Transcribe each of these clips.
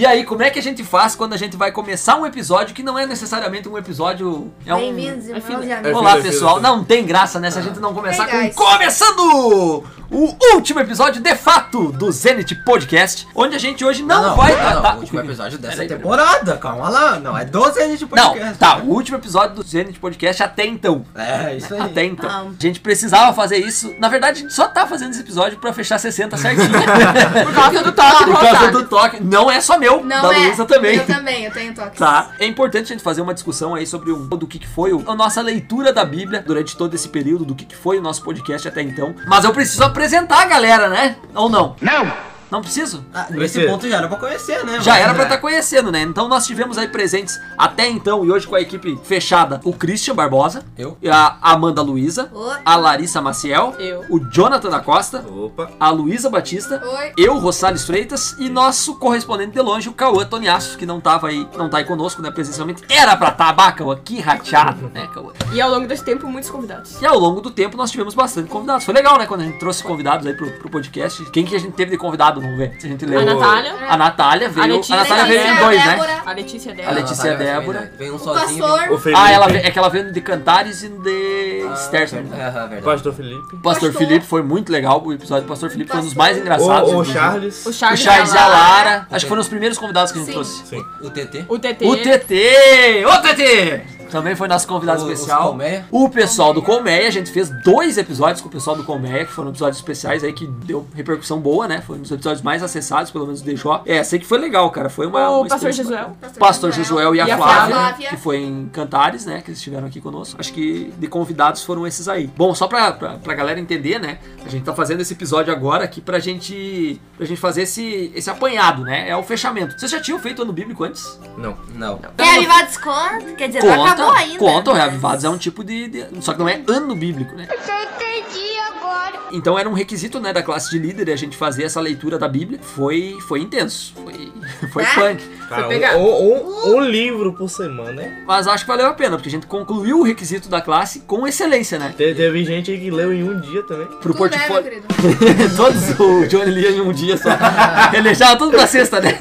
E aí, como é que a gente faz quando a gente vai começar um episódio que não é necessariamente um episódio. É um... Bem-vindos, é irmãos e amigos. Olá, pessoal. Não tem graça né, se a gente não começar com começando o último episódio de fato do Zenit Podcast, onde a gente hoje não, vai não, tratar. o último episódio dessa temporada, calma lá. Não, é 12 anos de Não, podcast. tá, o último episódio do Zenit Podcast até então. É, isso aí. Até então. Ah. A gente precisava fazer isso. Na verdade, a gente só tá fazendo esse episódio pra fechar 60 certinho. Por causa do toque Por causa do toque. Não é só meu, Não da é. Luísa também. Eu também, eu tenho toques. Tá. É importante a gente fazer uma discussão aí sobre o, do que, que foi o- a nossa leitura da Bíblia durante todo esse período, do que, que foi o nosso podcast até então. Mas eu preciso apresentar a galera, né? Ou não? Não! Não preciso? Ah, nesse ponto já era pra conhecer, né? Já Mas, era pra é. estar conhecendo, né? Então nós tivemos aí presentes até então e hoje com a equipe fechada o Christian Barbosa, Eu. e a Amanda Luiza, Oi. a Larissa Maciel, Eu. o Jonathan da Costa, Opa. a Luísa Batista, Oi. eu, Rosales Freitas, e nosso correspondente de longe, o Cauã Toniaço, que não tava aí, não tá aí conosco, né, presencialmente. Era pra estar, tá, Cauã, que rateado, né, Cauã? E ao longo desse tempo, muitos convidados. E ao longo do tempo nós tivemos bastante convidados. Foi legal, né, quando a gente trouxe convidados aí pro, pro podcast. Quem que a gente teve de convidado, vamos ver? Se a gente leu. A Natália. A Natália veio. A, Letícia. Natália veio em dois, né? Débora. A Letícia A dela. Letícia Débora. né? Vem um O sozinho. pastor. O Felipe. Ah, ela veio, é que ela veio de Cantares e de Sterson. É, é verdade. Pastor Felipe. O Pastor Pastor. Felipe foi muito legal. O episódio do Pastor Felipe foi um dos Pastor. mais engraçados. O, o. Charles. O O Charles, Charles e a Lara. Acho que foram os primeiros convidados que a gente Sim. trouxe. Sim. O TT. O TT. O TT! Ô TT! Também foi nosso convidado O- especial. Colmeia. O pessoal do Colmeia, a gente fez dois episódios com o pessoal do Colmeia, que foram episódios especiais aí que deu repercussão boa, né? Foi um dos episódios mais acessados, pelo menos do DJ. É, sei que foi legal, cara. Foi uma. O uma pastor Jesuel. bacana. Pastor Jesuel e a, E a Flávia, Flávia. que foi em Cantares, né? Que eles estiveram aqui conosco. Acho que de convidados foram esses aí. Bom, só pra, pra, pra galera entender, né? A gente tá fazendo esse episódio agora aqui pra gente, pra gente fazer esse, esse apanhado, né? É o fechamento. Vocês já tinham feito ano bíblico antes? Não. Não. Reavivados conta? Quer dizer, não Conta, acabou ainda. conta, o mas- Reavivados é um tipo de, de- Só que não é ano bíblico, né? Então era um requisito, né, da classe de líder e a gente fazer essa leitura da Bíblia. Foi, foi intenso. Foi, foi Ah. punk. Cara, pegar. um, um, um livro por semana, né? Mas acho que valeu a pena, porque a gente concluiu o requisito da classe com excelência, né? Te- teve gente aí que leu em um dia também. Pro é, portfólio. Todos o Johnny lia em um dia só. Ele deixava tudo pra sexta, né?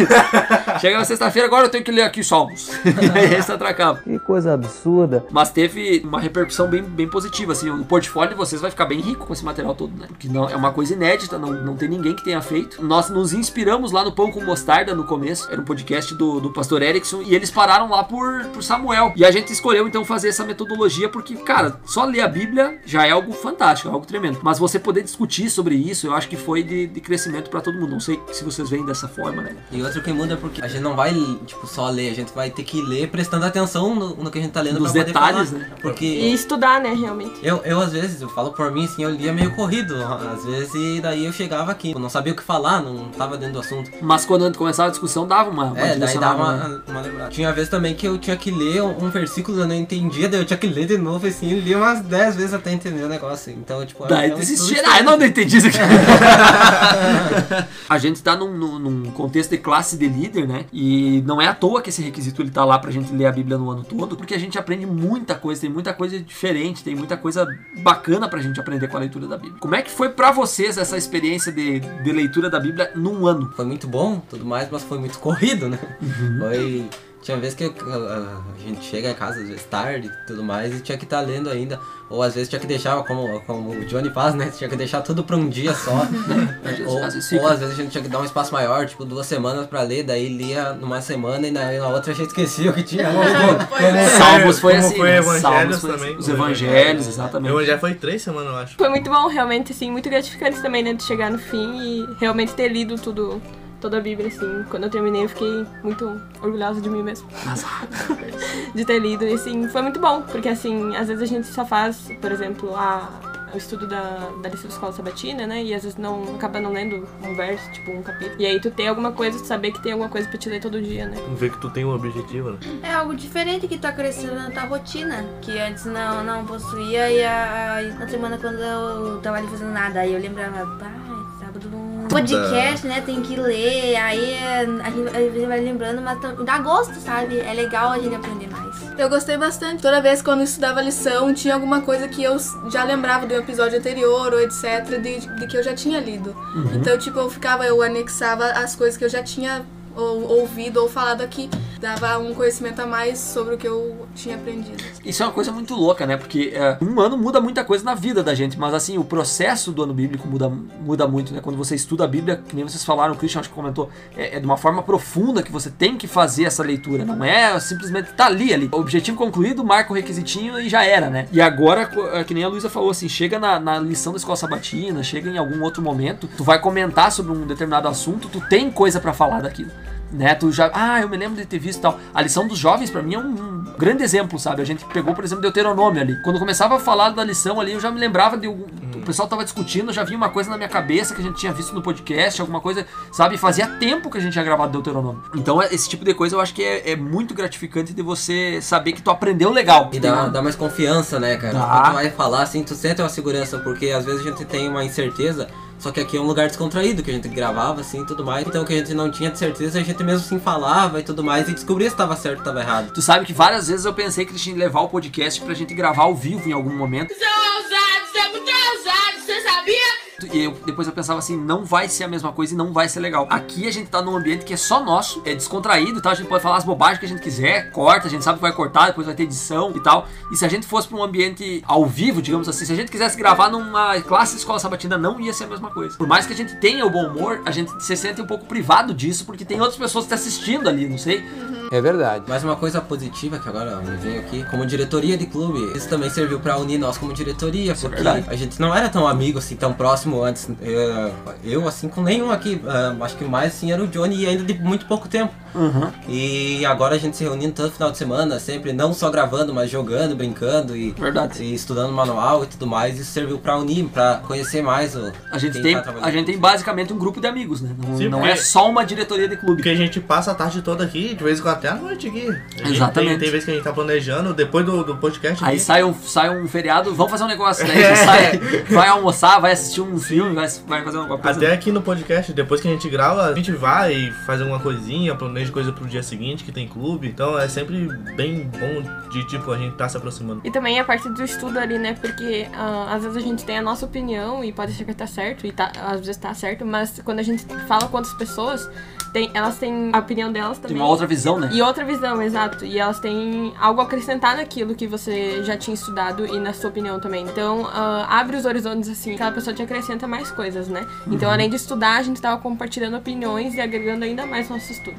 Chegava sexta-feira, agora eu tenho que ler aqui Salmos. e aí esse atracava. Que coisa absurda. Mas teve uma repercussão bem, bem positiva, assim, o portfólio de vocês vai ficar bem rico com esse material todo, né? Porque não, é uma coisa inédita, não, não tem ninguém que tenha feito. Nós nos inspiramos lá no Pão com Mostarda no começo, era um podcast do, do pastor Erickson, e eles pararam lá por, por Samuel. E a gente escolheu então fazer essa metodologia, porque, cara, só ler a Bíblia já é algo fantástico, é algo tremendo. Mas você poder discutir sobre isso, eu acho que foi de, de crescimento pra todo mundo. Não sei se vocês veem dessa forma, né? E outro que muda é porque a gente não vai, tipo, só ler, a gente vai ter que ler prestando atenção no, no que a gente tá lendo Nos pra poder detalhes, falar. né? Porque E estudar, né, realmente. eu, eu, às vezes, eu falo por mim, assim, eu lia meio corrido, às vezes, e daí eu chegava aqui, eu não sabia o que falar, não tava dentro do assunto. Mas quando começava a discussão, dava uma, uma É, daí dava né? uma, uma lembrada. Tinha vez também que eu tinha que ler um, um versículo, eu não entendia, daí eu tinha que ler de novo, assim, eu lia umas 10 vezes até entender o negócio. Então, tipo, Daí um desistir. Ah, eu não entendi isso aqui. a gente tá num, num- num contexto de classe de líder, né? E não é à toa que esse requisito ele tá lá pra gente ler a Bíblia no ano todo, porque a gente aprende muita coisa, tem muita coisa diferente, tem muita coisa bacana pra gente aprender com a leitura da Bíblia. Como é que foi pra vocês essa experiência de, de leitura da Bíblia num ano? foi muito bom, tudo mais, mas foi muito corrido, né? Foi. Tinha vez que eu- a, gente chega em casa, às vezes tarde e tudo mais, e tinha que estar lendo ainda. Ou às vezes tinha que deixar, como, como o Johnny faz, né? Tinha que deixar tudo pra um dia só. ou, às vezes ou às vezes a gente tinha que dar um espaço maior, tipo duas semanas pra ler, daí lia numa semana e na, na outra a gente esquecia o que tinha. Salmos foi Como assim, foi né? Evangelhos Salmos foi também. assim. Os evangelhos, exatamente. Eu já foi três semanas, eu acho. Foi muito bom, realmente, assim, muito gratificante também, né, de chegar no fim e realmente ter lido tudo, toda a Bíblia, assim. Quando eu terminei, eu fiquei muito orgulhosa de mim mesmo. De ter lido. E assim, foi muito bom, porque assim, às vezes a gente só faz, por exemplo, a, o estudo da, da lista da escola sabatina, né? E às vezes não acaba não lendo um verso, tipo um capítulo. E aí tu tem alguma coisa, tu saber que tem alguma coisa pra te ler todo dia, né? Ver que tu tem um objetivo, né? É algo diferente que tá crescendo na tua rotina. Que antes não, não possuía e a, na semana quando eu tava ali fazendo nada, aí eu lembrava, pai, podcast, né? Tem que ler. Aí a gente, a gente vai lembrando, mas dá gosto, sabe? É legal a gente aprender mais. Eu gostei bastante. Toda vez quando eu estudava lição, tinha alguma coisa que eu já lembrava do episódio anterior ou etc. de, de que eu já tinha lido. Então, tipo, eu ficava, eu anexava as coisas que eu já tinha ou ouvido ou falado aqui. Dava um conhecimento a mais sobre o que eu tinha aprendido. Isso é uma coisa muito louca, né? Porque é, um ano muda muita coisa na vida da gente, mas assim, o processo do ano bíblico muda, muda muito, né? Quando você estuda a Bíblia, que nem vocês falaram, o Christian acho que comentou, é, é de uma forma profunda que você tem que fazer essa leitura, não é simplesmente tá ali, ali. Objetivo concluído, marca o requisitinho e já era, né? E agora, é, que nem a Luísa falou, assim, chega na, na lição da escola sabatina, chega em algum outro momento, tu vai comentar sobre um determinado assunto, tu tem coisa pra falar daquilo. Né, tu já, ah, eu me lembro de ter visto e tal. A lição dos jovens, pra mim, é um, um grande exemplo, sabe? A gente pegou, por exemplo, Deuteronômio ali. Quando eu começava a falar da lição ali, eu já me lembrava de algum. O pessoal tava discutindo, já vinha uma coisa na minha cabeça que a gente tinha visto no podcast, alguma coisa, sabe? Fazia tempo que a gente tinha gravado Deuteronômio. Então, é- esse tipo de coisa eu acho que é, é muito gratificante de você saber que tu aprendeu legal. E dá, dá mais confiança, né, cara? Dá. Quando tu vai falar, assim, tu sente uma segurança, porque às vezes a gente tem uma incerteza, só que aqui é um lugar descontraído, que a gente gravava, assim, e tudo mais. Então, que a gente não tinha de certeza, a gente mesmo assim falava e tudo mais, e descobria se tava certo ou tava errado. Tu sabe que várias vezes eu pensei que eles tinham que levar o podcast pra gente gravar ao vivo em algum momento. E eu- depois eu pensava assim, não vai ser a mesma coisa e não vai ser legal. Aqui a gente tá num ambiente que é só nosso, é descontraído, tá? A gente pode falar as bobagens que a gente quiser, corta, a gente sabe que vai cortar, depois vai ter edição e tal. E se a gente fosse pra um ambiente ao vivo, digamos assim, se a gente quisesse gravar numa classe escola sabatina, não ia ser a mesma coisa. Por mais que a gente tenha o bom humor, a gente se sente um pouco privado disso, porque tem outras pessoas que estão assistindo ali, não sei. É verdade. Mas uma coisa positiva que agora me veio aqui, como diretoria de clube, isso também serviu pra unir nós como diretoria, porque verdade. a gente não era tão amigo assim, tão próximo antes. Eu, assim, com nenhum aqui, ah, acho que mais assim era o Johnny e ainda de muito pouco tempo. Uhum. E agora a gente se reunindo todo final de semana, sempre não só gravando, mas jogando, brincando e, Verdade. e estudando manual e tudo mais. Isso serviu pra unir, pra conhecer mais o. A gente, quem tem, tá a gente tem basicamente um grupo de amigos, né? Não, Sim, não é só uma diretoria de clube. Porque a gente passa a tarde toda aqui, de vez em quando até a noite aqui. Gente Exatamente. Tem, tem vezes que a gente tá planejando, depois do, do podcast. Aí aqui, sai um, sai um feriado, vamos fazer um negócio. Daí a gente sai, vai almoçar, vai assistir um filme, vai, vai fazer uma coisa. Até aqui no podcast, depois que a gente grava, a gente vai e faz alguma coisinha, planeja coisa pro dia seguinte, que tem clube. Então é sempre bem bom de tipo a gente tá se aproximando. E também a parte do estudo ali, né? Porque ah, às vezes a gente tem a nossa opinião e pode ser que tá certo, e tá, às vezes tá certo, mas quando a gente fala com outras pessoas, tem, elas têm a opinião delas Tem também. uma outra visão, né? E outra visão, exato. E elas têm algo a acrescentar naquilo que você já tinha estudado e na sua opinião também. Então, ah, abre os horizontes assim, aquela pessoa te acrescenta mais coisas, né? Então, além de estudar, a gente tava compartilhando opiniões e agregando ainda mais no nosso estudo.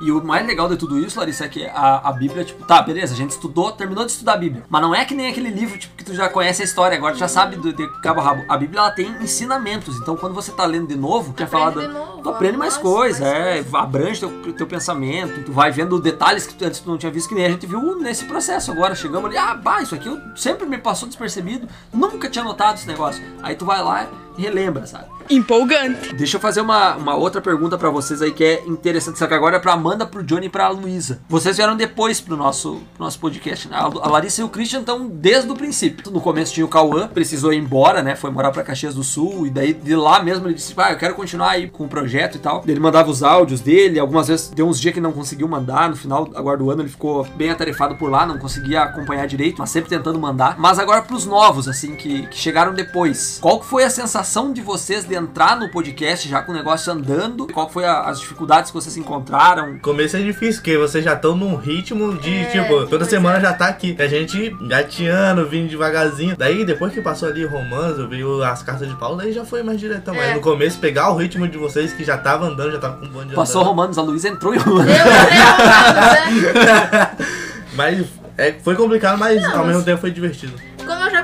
E o mais legal de tudo isso, Larissa, é que a, a Bíblia, tipo, tá, beleza, a gente estudou, terminou de estudar a Bíblia. Mas não é que nem aquele livro, tipo, que tu já conhece a história, agora tu já sabe do, de cabo a rabo. A Bíblia, ela tem ensinamentos. Então, quando você tá lendo de novo, tinha Aprende falado. tu aprende mais mais- coisa, mais é, coisa. abrange teu, teu pensamento, tu vai vendo detalhes que tu, antes tu não tinha visto, que nem a gente viu nesse processo agora. Chegamos ali, ah, bah, isso aqui eu, sempre me passou despercebido, nunca tinha notado esse negócio. Aí tu vai lá relembra, sabe? Empolgante. Deixa eu fazer uma, uma outra pergunta pra vocês aí que é interessante. Só que agora é pra Amanda, pro Johnny e pra Luísa. Vocês vieram depois pro nosso, pro nosso podcast, né? A, a Larissa e o Christian estão desde o princípio. No começo tinha o Cauã, precisou ir embora, né? Foi morar pra Caxias do Sul. E daí de lá mesmo ele disse: Ah, eu quero continuar aí com o projeto e tal. Ele mandava os áudios dele. Algumas vezes deu uns dias que não conseguiu mandar. No final agora do ano ele ficou bem atarefado por lá, não conseguia acompanhar direito, mas sempre tentando mandar. Mas agora pros novos, assim, que, que chegaram depois. Qual que foi a sensação de vocês de entrar no podcast já com o negócio andando? Qual foi a- as dificuldades que vocês encontraram? Começo é difícil, porque vocês já estão num ritmo de, É, tipo, toda semana é. já tá aqui. A gente gateando, vindo devagarzinho. Daí, depois que passou ali Romanzo, veio as cartas de Paulo, daí já foi mais diretão. Mas É. no começo, pegar o ritmo de vocês, que já tava andando, já tava com um bando de Passou andando. Romanos, a Luísa entrou em Romanos. Eu, eu, né? Mas é, foi complicado, mas Não, ao mas- mesmo tempo foi divertido.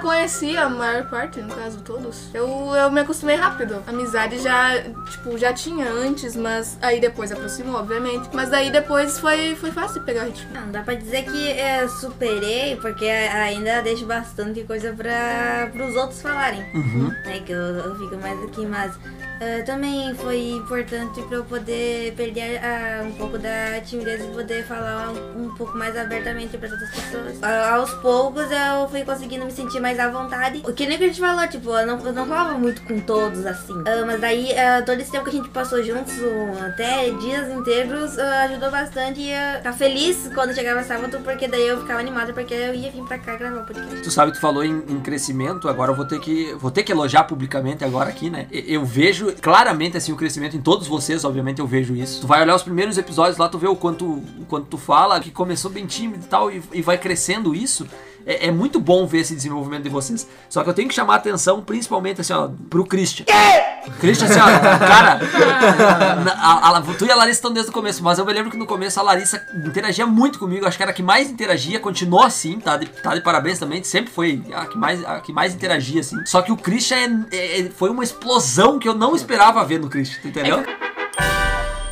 Já conhecia a maior parte, no caso todos, eu, eu me acostumei rápido. Amizade já, tipo, já tinha antes, mas aí depois aproximou, obviamente. Mas daí depois foi, foi fácil pegar o ritmo. Não, dá pra dizer que eu superei, porque ainda deixo bastante coisa para os outros falarem. Uhum. Né, que eu, eu fico mais aqui, mas eh, também foi importante pra eu poder perder ah, um pouco da timidez e poder falar um, um pouco mais abertamente para outras pessoas. A- aos poucos eu fui conseguindo me sentir mais à vontade. O que nem que a gente falou, tipo, eu não, eu não falava muito com todos assim. Ah, mas daí, ah, todo esse tempo que a gente passou juntos, um, até dias inteiros, ah, ajudou bastante e ia ficar feliz quando chegava sábado, porque daí eu ficava animada, porque eu ia vir pra cá gravar o podcast. Tu sabe, tu falou em, em crescimento, agora eu vou ter que vou ter que elogiar publicamente agora aqui, né? Eu vejo claramente assim o crescimento em todos vocês, obviamente eu vejo isso. Tu vai olhar os primeiros episódios lá, tu vê o quanto, o quanto tu fala, que começou bem tímido e tal, e, e vai crescendo isso. É, é muito bom ver esse desenvolvimento de vocês. Só que eu tenho que chamar a atenção, principalmente assim, ó, pro Christian. Christian, assim, ó, cara, na- a- a- tu e a Larissa estão desde o começo, mas eu me lembro que no começo a Larissa interagia muito comigo, acho que era a que mais interagia, continuou assim, tá de, tá de parabéns também, sempre foi a que mais, a que mais interagia, assim. Só que o Christian é- é- é- foi uma explosão que eu não esperava ver no Christian, entendeu?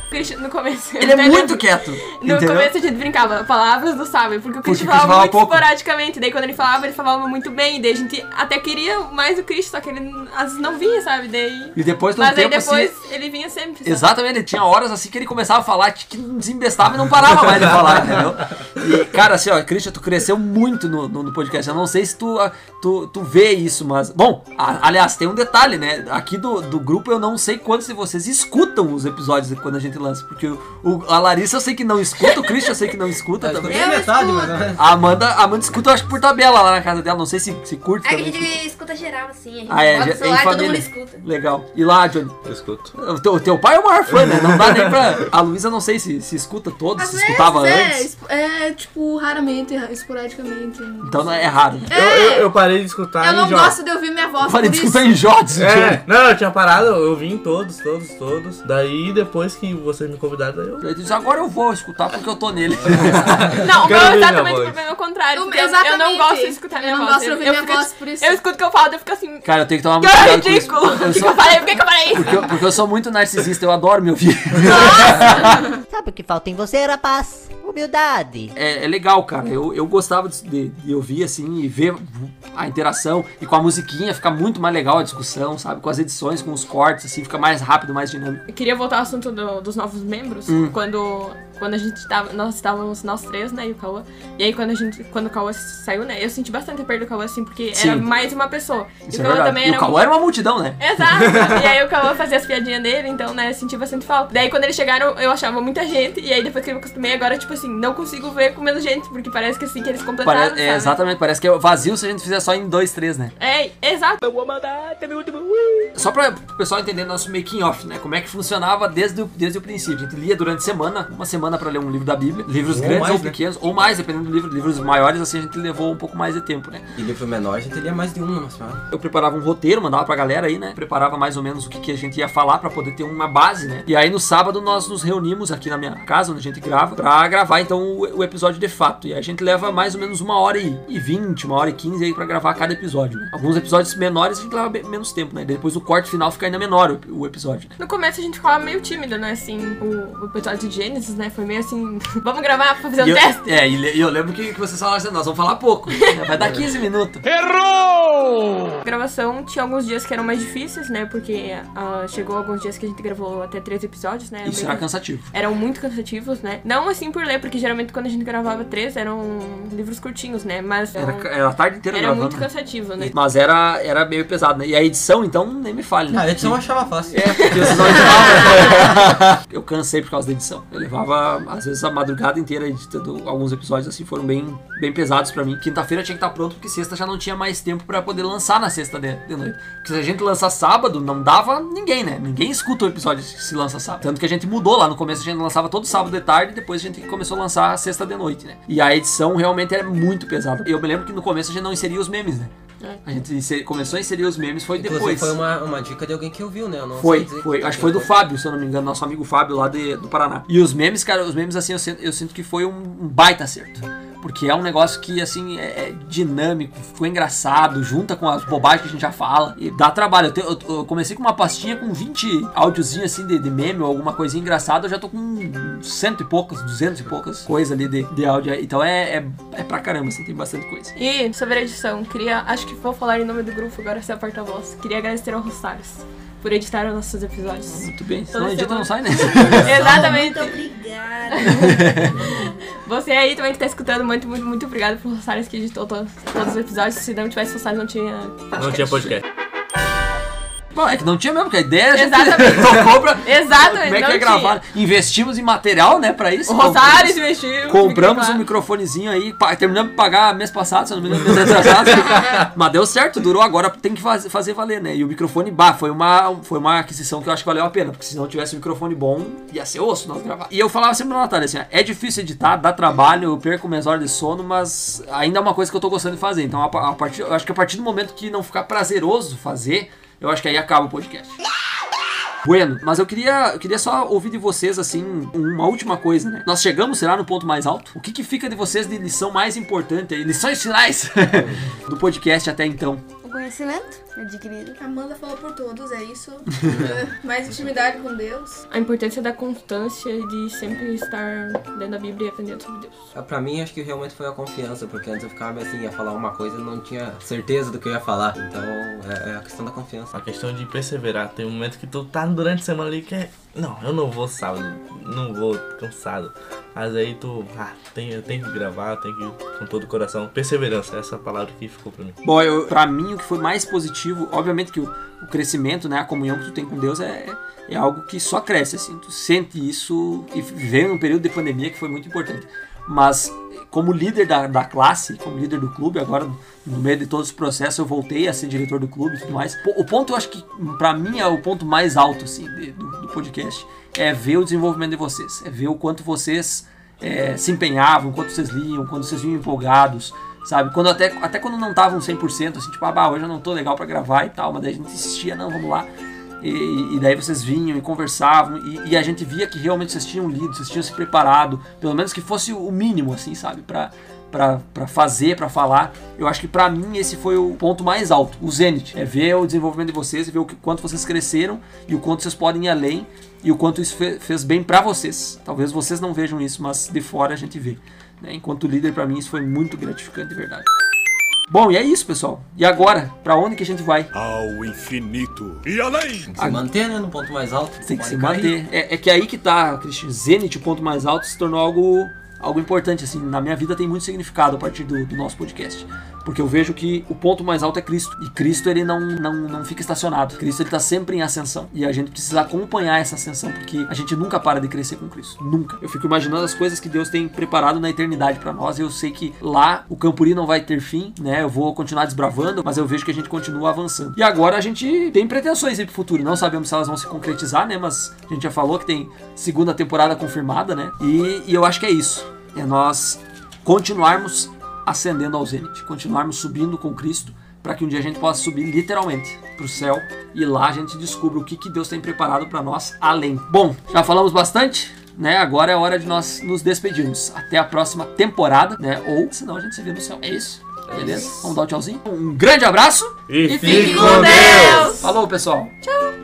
O Christian, no começo. Ele é muito quieto, No entendeu? começo a gente brincava, palavras do sábio, porque o Porque Christian Christian falava muito pouco. esporadicamente. Daí quando ele falava, ele falava muito bem. Daí a gente até queria mais o Christian, só que ele às vezes não vinha, sabe? Daí. E depois de Mas aí tempo depois assim. ele vinha sempre. sabe? Exatamente, ele tinha horas assim que ele começava a falar que desembestava e não parava mais de falar, entendeu? E, cara, assim, ó, Christian, tu cresceu muito no, no, no podcast. Eu não sei se tu, tu, tu vê isso, mas. Bom, a- aliás, tem um detalhe, né? Aqui do, do grupo eu não sei quantos de vocês escutam os episódios quando a gente lança. Porque o, o- a Larissa eu sei que não escuta, o Christian eu sei que não escuta Eu também. Eu metade, escuto. ou menos. A Amanda, a Amanda escuta, eu acho que por tabela lá na casa dela. Não sei se, se curte É que a também. gente escuta geral assim, a gente Ah, é, bota o em e todo mundo família. escuta. Legal. E lá, Johnny? Eu escuto. O teu, o teu pai é o maior fã, né? Não dá nem pra. A Luísa não sei se, se escuta todos, Às se vezes, escutava é, antes. es- é, tipo, raramente, esporadicamente. Então não é errado. né? Eu, eu, eu parei de escutar Eu em não gosto de ouvir minha voz, Eu falei por de isso. escutar em Jodes. É, não, eu tinha parado, eu vim todos, todos, todos. Daí depois que vocês me convidaram, eu. Eu disse, agora eu vou escutar porque eu tô nele. Não, o meu é exatamente voz. o problema é o contrário. Eu- Eu, eu não gosto de escutar minha Eu não voz. gosto de ouvir eu minha fico, voz, por isso. Eu escuto o que eu falo, eu fico assim. Cara, eu tenho que tomar muito Que cuidado isso. ridículo! Eu que, que sou- eu falei? Por que, que eu falei isso? porque, eu, porque eu sou muito narcisista, eu adoro me ouvir. Sabe o que falta em você, rapaz? Humildade. É, é legal, cara. Eu, eu gostava de, de- de ouvir assim e ver a interação e com a musiquinha fica muito mais legal a discussão, sabe? Com as edições, com os cortes, assim, fica mais rápido, mais dinâmico. Eu queria voltar ao assunto do- dos novos membros. Hum. Quando, quando a gente tava. Nós estávamos nós três, né? E o Cauã. E aí quando a gente. Quando o Cauã saiu, né? Eu senti bastante a perda do Cauã, assim, porque Sim. era mais uma pessoa. Isso e é o Cauã verdade. também E era. o Cauã era uma multidão, né? Exato. e aí o Cauã fazia as piadinhas dele, então, né, senti bastante falta. Daí quando eles chegaram, eu achava muita gente, e aí depois que eu me acostumei, agora, tipo assim, não consigo ver com menos gente, porque parece que assim, que eles completaram, Pare- sabe? é, exatamente, parece que é vazio se a gente fizer só em dois, três, né? É, exato. Só pra o pessoal entender nosso making off, né? Como é que funcionava desde o, desde o princípio. A gente lia durante a semana, uma semana pra ler um livro da Bíblia, livros Ou grandes mais, ou né? pequenos, ou mais, dependendo do livro. Livros maiores, assim, a gente levou um pouco mais de tempo, né? E livro menor, a gente lia mais de um numa semana. Eu preparava um roteiro, mandava pra galera aí, né? Preparava mais ou menos o que, que a gente ia falar pra poder ter uma base, né? E aí no sábado nós nos reunimos aqui na minha casa, onde a gente grava, pra gravar então o, o episódio de fato. E aí a gente leva mais ou menos uma hora e vinte, uma hora e quinze aí pra gravar cada episódio, né? Alguns episódios menores a gente leva menos tempo, né? Depois o corte final fica ainda menor o, o episódio, né? No começo a gente ficava meio tímido, né, assim, o, o episódio de Gênesis, né, foi meio assim, vamos gravar pra fazer um E eu, teste? é, e eu lembro que, que vocês falaram assim, nós vamos falar pouco. né? Vai dar 15 minutos. A gravação tinha alguns dias que eram mais difíceis, né, porque ah, chegou alguns dias que a gente gravou até três episódios, né, Isso era cansativo. eram muito cansativos, né? Não assim por ler, porque geralmente quando a gente gravava três eram livros curtinhos, né? Mas Era, ah, era a tarde inteira era gravando. muito cansativo, né? Mas era, era meio pesado, né? E a edição, então, nem me fale, né? Ah, a edição eu achava fácil. É, porque vocês não editavam. Eu cansei por causa da edição. Eu levava, às vezes, a madrugada inteira editando alguns episódios, assim, foram bem, bem pesados pra mim. Quinta-feira tinha que estar pronto, porque sexta já não tinha mais tempo pra poder lançar na sexta de, de noite. Porque se a gente lançar sábado, não dava ninguém, né? Ninguém escuta o episódio se lança sábado. Tanto que a gente mudou lá no começo, a gente lançava todo sábado de tarde, depois a gente começou a lançar sexta de noite, né? E a edição realmente era muito pesada. Eu me lembro que no começo a gente não inseria os memes, né? A gente começou a inserir os memes, foi Inclusive depois. foi uma, uma dica de alguém que ouviu, né? Eu não Foi, foi. Acho que foi do foi. Fábio, se eu não me engano, nosso amigo Fábio lá de, do Paraná. E os memes, cara, os memes assim, eu sinto, eu sinto que foi um, um baita acerto. Porque é um negócio que, assim, é, é dinâmico, ficou engraçado, junta com as bobagens que a gente já fala. E dá trabalho. Eu, te- eu- eu comecei com uma pastinha com 20 áudiozinhos assim de, de meme ou alguma coisinha engraçada. Eu já tô com cento e poucas, duzentos e poucas coisas ali de, de áudio. Então é, é, é pra caramba, assim, tem bastante coisa. E sobre a edição, queria, acho que vou falar em nome do grupo agora, ser a porta-voz. Queria agradecer ao Rostars. Por editar os nossos episódios. Muito bem. Se Toda não edita, não sai, né? Exatamente. Muito obrigada. Você aí também que tá escutando, muito, muito, muito obrigado por Rosários que editou to- todos os episódios. Se não tivesse Rosários, não tinha. Não tinha podcast. É que não tinha mesmo, porque a ideia Exatamente. tocou pra. Exatamente, Como é que é gravar? Investimos em material, né, pra isso. O Rosários investiu. Compramos um microfonezinho aí, terminamos de pagar mês passado, se eu não me engano, mês atrasado. Mas deu certo, durou agora, tem que faz- fazer valer, né? E o microfone, bah, foi uma, foi uma aquisição que eu acho que valeu a pena, porque se não tivesse um microfone bom, ia ser osso nós gravar. E eu falava sempre pra Natália assim, é difícil editar, dá trabalho, eu perco minhas horas de sono, mas ainda é uma coisa que eu tô gostando de fazer. Então, a, a partir, eu acho que a partir do momento que não ficar prazeroso fazer, eu acho que aí acaba o podcast. Bueno, mas eu queria, eu queria só ouvir de vocês, assim, uma última coisa, né? Nós chegamos, será, no ponto mais alto? O que, que fica de vocês de lição mais importante aí, lições finais do podcast até então? O conhecimento adquirido. Amanda falou por todos, é isso. Mais intimidade com Deus. A importância da constância e de sempre estar lendo a Bíblia e aprendendo sobre Deus. Ah, Pra mim, acho que realmente foi a confiança, porque antes eu ficava assim, ia falar uma coisa e não tinha certeza do que eu ia falar. Então, é, é a questão da confiança. A questão de perseverar. Tem um momento que tu tá durante a semana ali que é. Não, eu não vou sábado, não vou, cansado. Mas aí tu. Ah, tem, eu tenho que gravar, tenho que ir com todo o coração. Perseverança, essa é palavra que ficou pra mim. Bom, eu, pra mim o que foi mais positivo, obviamente que o, o crescimento, né, a comunhão que tu tem com Deus é, é algo que só cresce, assim, tu sente isso e veio num período de pandemia que foi muito importante. Mas como líder da, da classe, como líder do clube, agora no meio de todos os processos eu voltei a ser diretor do clube e tudo mais. O ponto, eu acho que pra mim é o ponto mais alto, assim, de- do, do podcast, é ver o desenvolvimento de vocês, é ver o quanto vocês é, se empenhavam, quanto vocês liam, quando vocês vinham empolgados, sabe? Quando até, até quando não estavam 100%, assim, tipo, ah, bah, hoje eu não tô legal pra gravar e tal, mas daí a gente insistia, não, vamos lá. E, e daí vocês vinham e conversavam e, e a gente via que realmente vocês tinham lido, vocês tinham se preparado, pelo menos que fosse o mínimo, assim, sabe? Pra, pra, pra fazer, pra falar. Eu acho que pra mim esse foi o ponto mais alto, o zenith. É ver o desenvolvimento de vocês ver o que, quanto vocês cresceram e o quanto vocês podem ir além e o quanto isso fe- fez bem pra vocês. Talvez vocês não vejam isso, mas de fora a gente vê. né? Enquanto líder, pra mim isso foi muito gratificante, de verdade. Bom, e é isso, pessoal. E agora, pra onde que a gente vai? Ao infinito e além! Tem que se manter, né, no ponto mais alto. Tem que se manter. É, é que aí que tá, Christian. Zenith, o ponto mais alto, se tornou algo, algo importante. Assim, na minha vida tem muito significado a partir do, do nosso podcast. Porque eu vejo que o ponto mais alto é Cristo. E Cristo, ele não, não, não fica estacionado. Cristo, ele tá sempre em ascensão. E a gente precisa acompanhar essa ascensão, porque a gente nunca para de crescer com Cristo. Nunca. Eu fico imaginando as coisas que Deus tem preparado na eternidade pra nós. E eu sei que lá o Campuri não vai ter fim, né? Eu vou continuar desbravando, mas eu vejo que a gente continua avançando. E agora a gente tem pretensões aí pro futuro. Não sabemos se elas vão se concretizar, né? Mas a gente já falou que tem segunda temporada confirmada, né? E, e eu acho que é isso. É nós continuarmos ascendendo ao Zenit, continuarmos subindo com Cristo, para que um dia a gente possa subir literalmente para o céu e lá a gente descubra o que, que Deus tem preparado para nós além. Bom, já falamos bastante, né? Agora é hora de nós nos despedirmos. Até a próxima temporada, né? Ou senão a gente se vê no céu. É isso? Beleza? Vamos dar o tchauzinho? Um grande abraço E, fique com Deus! Falou, pessoal! Tchau!